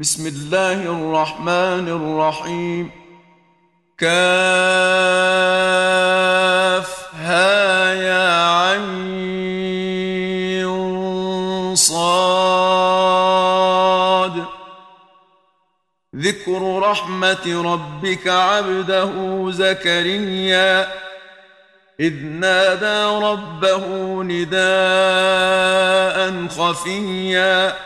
بسم الله الرحمن الرحيم. كاف ها يا عين صاد. ذكر رحمة ربك عبده زكريا. إذ نادى ربه نداء خفيا.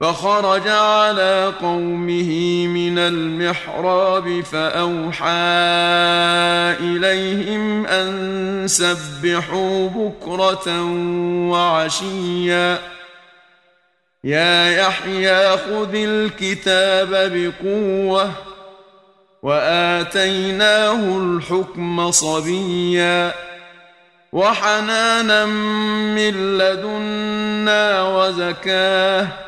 فخرج على قومه من المحراب فأوحى إليهم أن سبحوا بكرة وعشيا. يا يحيى خذ الكتاب بقوة وآتيناه الحكم صبيا. وحنانا من لدنا وزكاة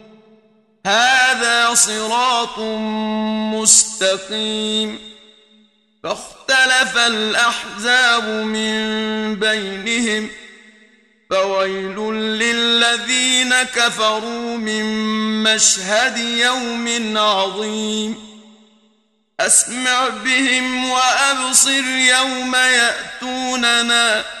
هذا صراط مستقيم. فاختلف الأحزاب من بينهم. فويل للذين كفروا من مشهد يوم عظيم. أسمع بهم وأبصر يوم يأتوننا.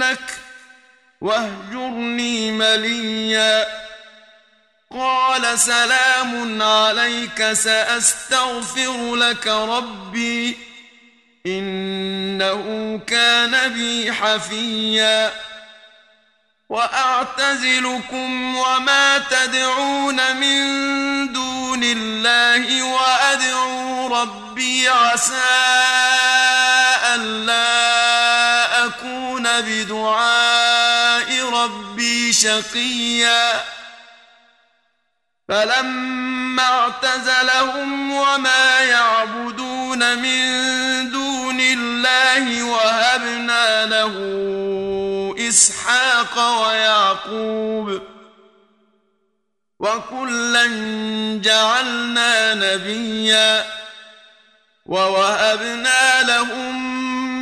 لأرجمنك واهجرني مليا. قال سلام عليك سأستغفر لك ربي. إنه كان بي حفيا. وأعتزلكم وما تدعون من دون الله وأدعو ربي عسى أكون بدعاء ربي شقيا فلما اعتزلهم وما يعبدون من دون الله وهبنا له إسحاق ويعقوب وكلا جعلنا نبيا ووهبنا لهم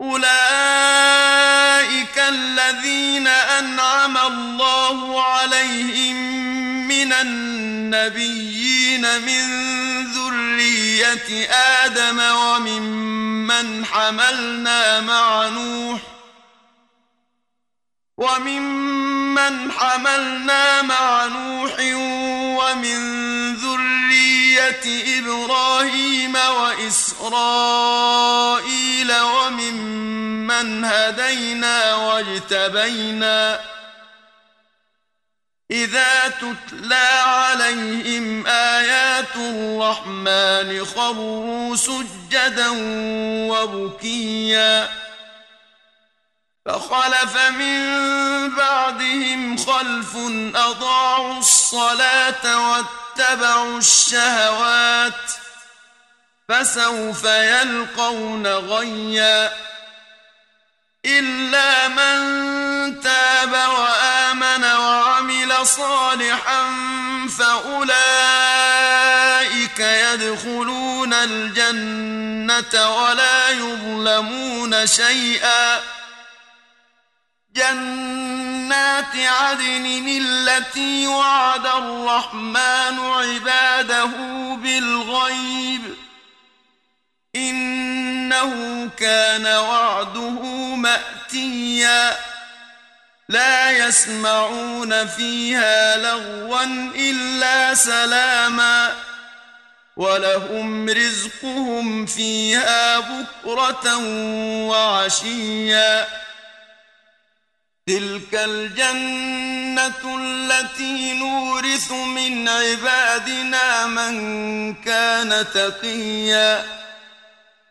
أولئك الذين أنعم الله عليهم من النبيين من ذرية آدم وممن حملنا مع نوح وممن حملنا مع نوح ومن ذرية إبراهيم وإسرائيل وممن هدينا واجتبينا إذا تتلى عليهم آيات الرحمن خروا سجدا وبكيا فخلف من بعدهم خلف أضاعوا الصلاة واتبعوا الشهوات فسوف يلقون غيا إلا من تاب وآمن وعمل صالحا فأولئك يدخلون الجنة ولا يظلمون شيئا جنات عدن التي وعد الرحمن عباده بالغيب إنه كان وعده مأتيا. لا يسمعون فيها لغوا إلا سلاما. ولهم رزقهم فيها بكرة وعشيا. تلك الجنة التي نورث من عبادنا من كان تقيا.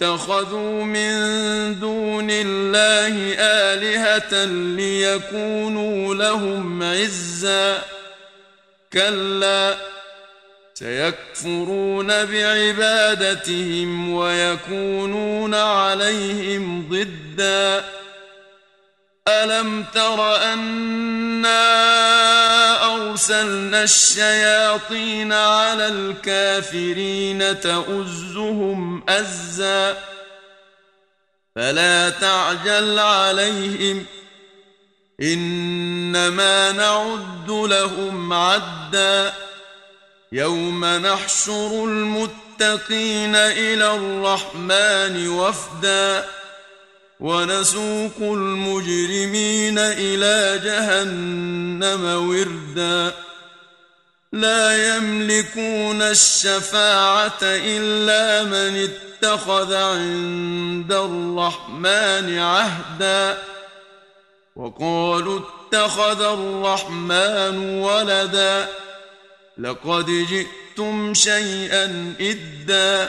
واتخذوا من دون الله آلهة ليكونوا لهم عزا. كلا سيكفرون بعبادتهم ويكونون عليهم ضدا. ألم تر أنا أرسلنا الشياطين على الكافرين تؤزهم أزا فلا تعجل عليهم إنما نعد لهم عدا يوم نحشر المتقين إلى الرحمن وفدا ونسوق المجرمين إلى جهنم وردا. لا يملكون الشفاعة إلا من اتخذ عند الرحمن عهدا. وقالوا اتخذ الرحمن ولدا. لقد جئتم شيئا إدا.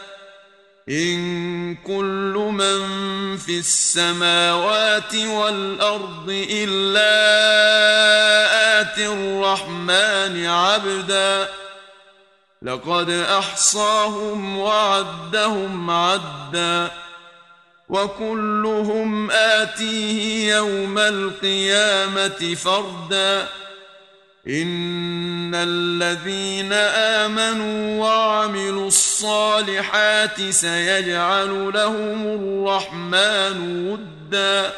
إن كل من في السماوات والأرض إلا اتي الرحمن عبدا. لقد أحصاهم وعدهم عدا. وكلهم آتيه يوم القيامة فردا. إن الذين آمنوا وعملوا الصالحات سيجعل لهم الرحمن ودا.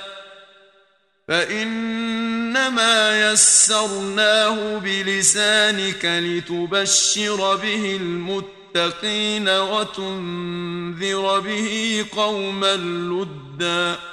فإنما يسرناه بلسانك لتبشر به المتقين وتنذر به قوما لُدًّا.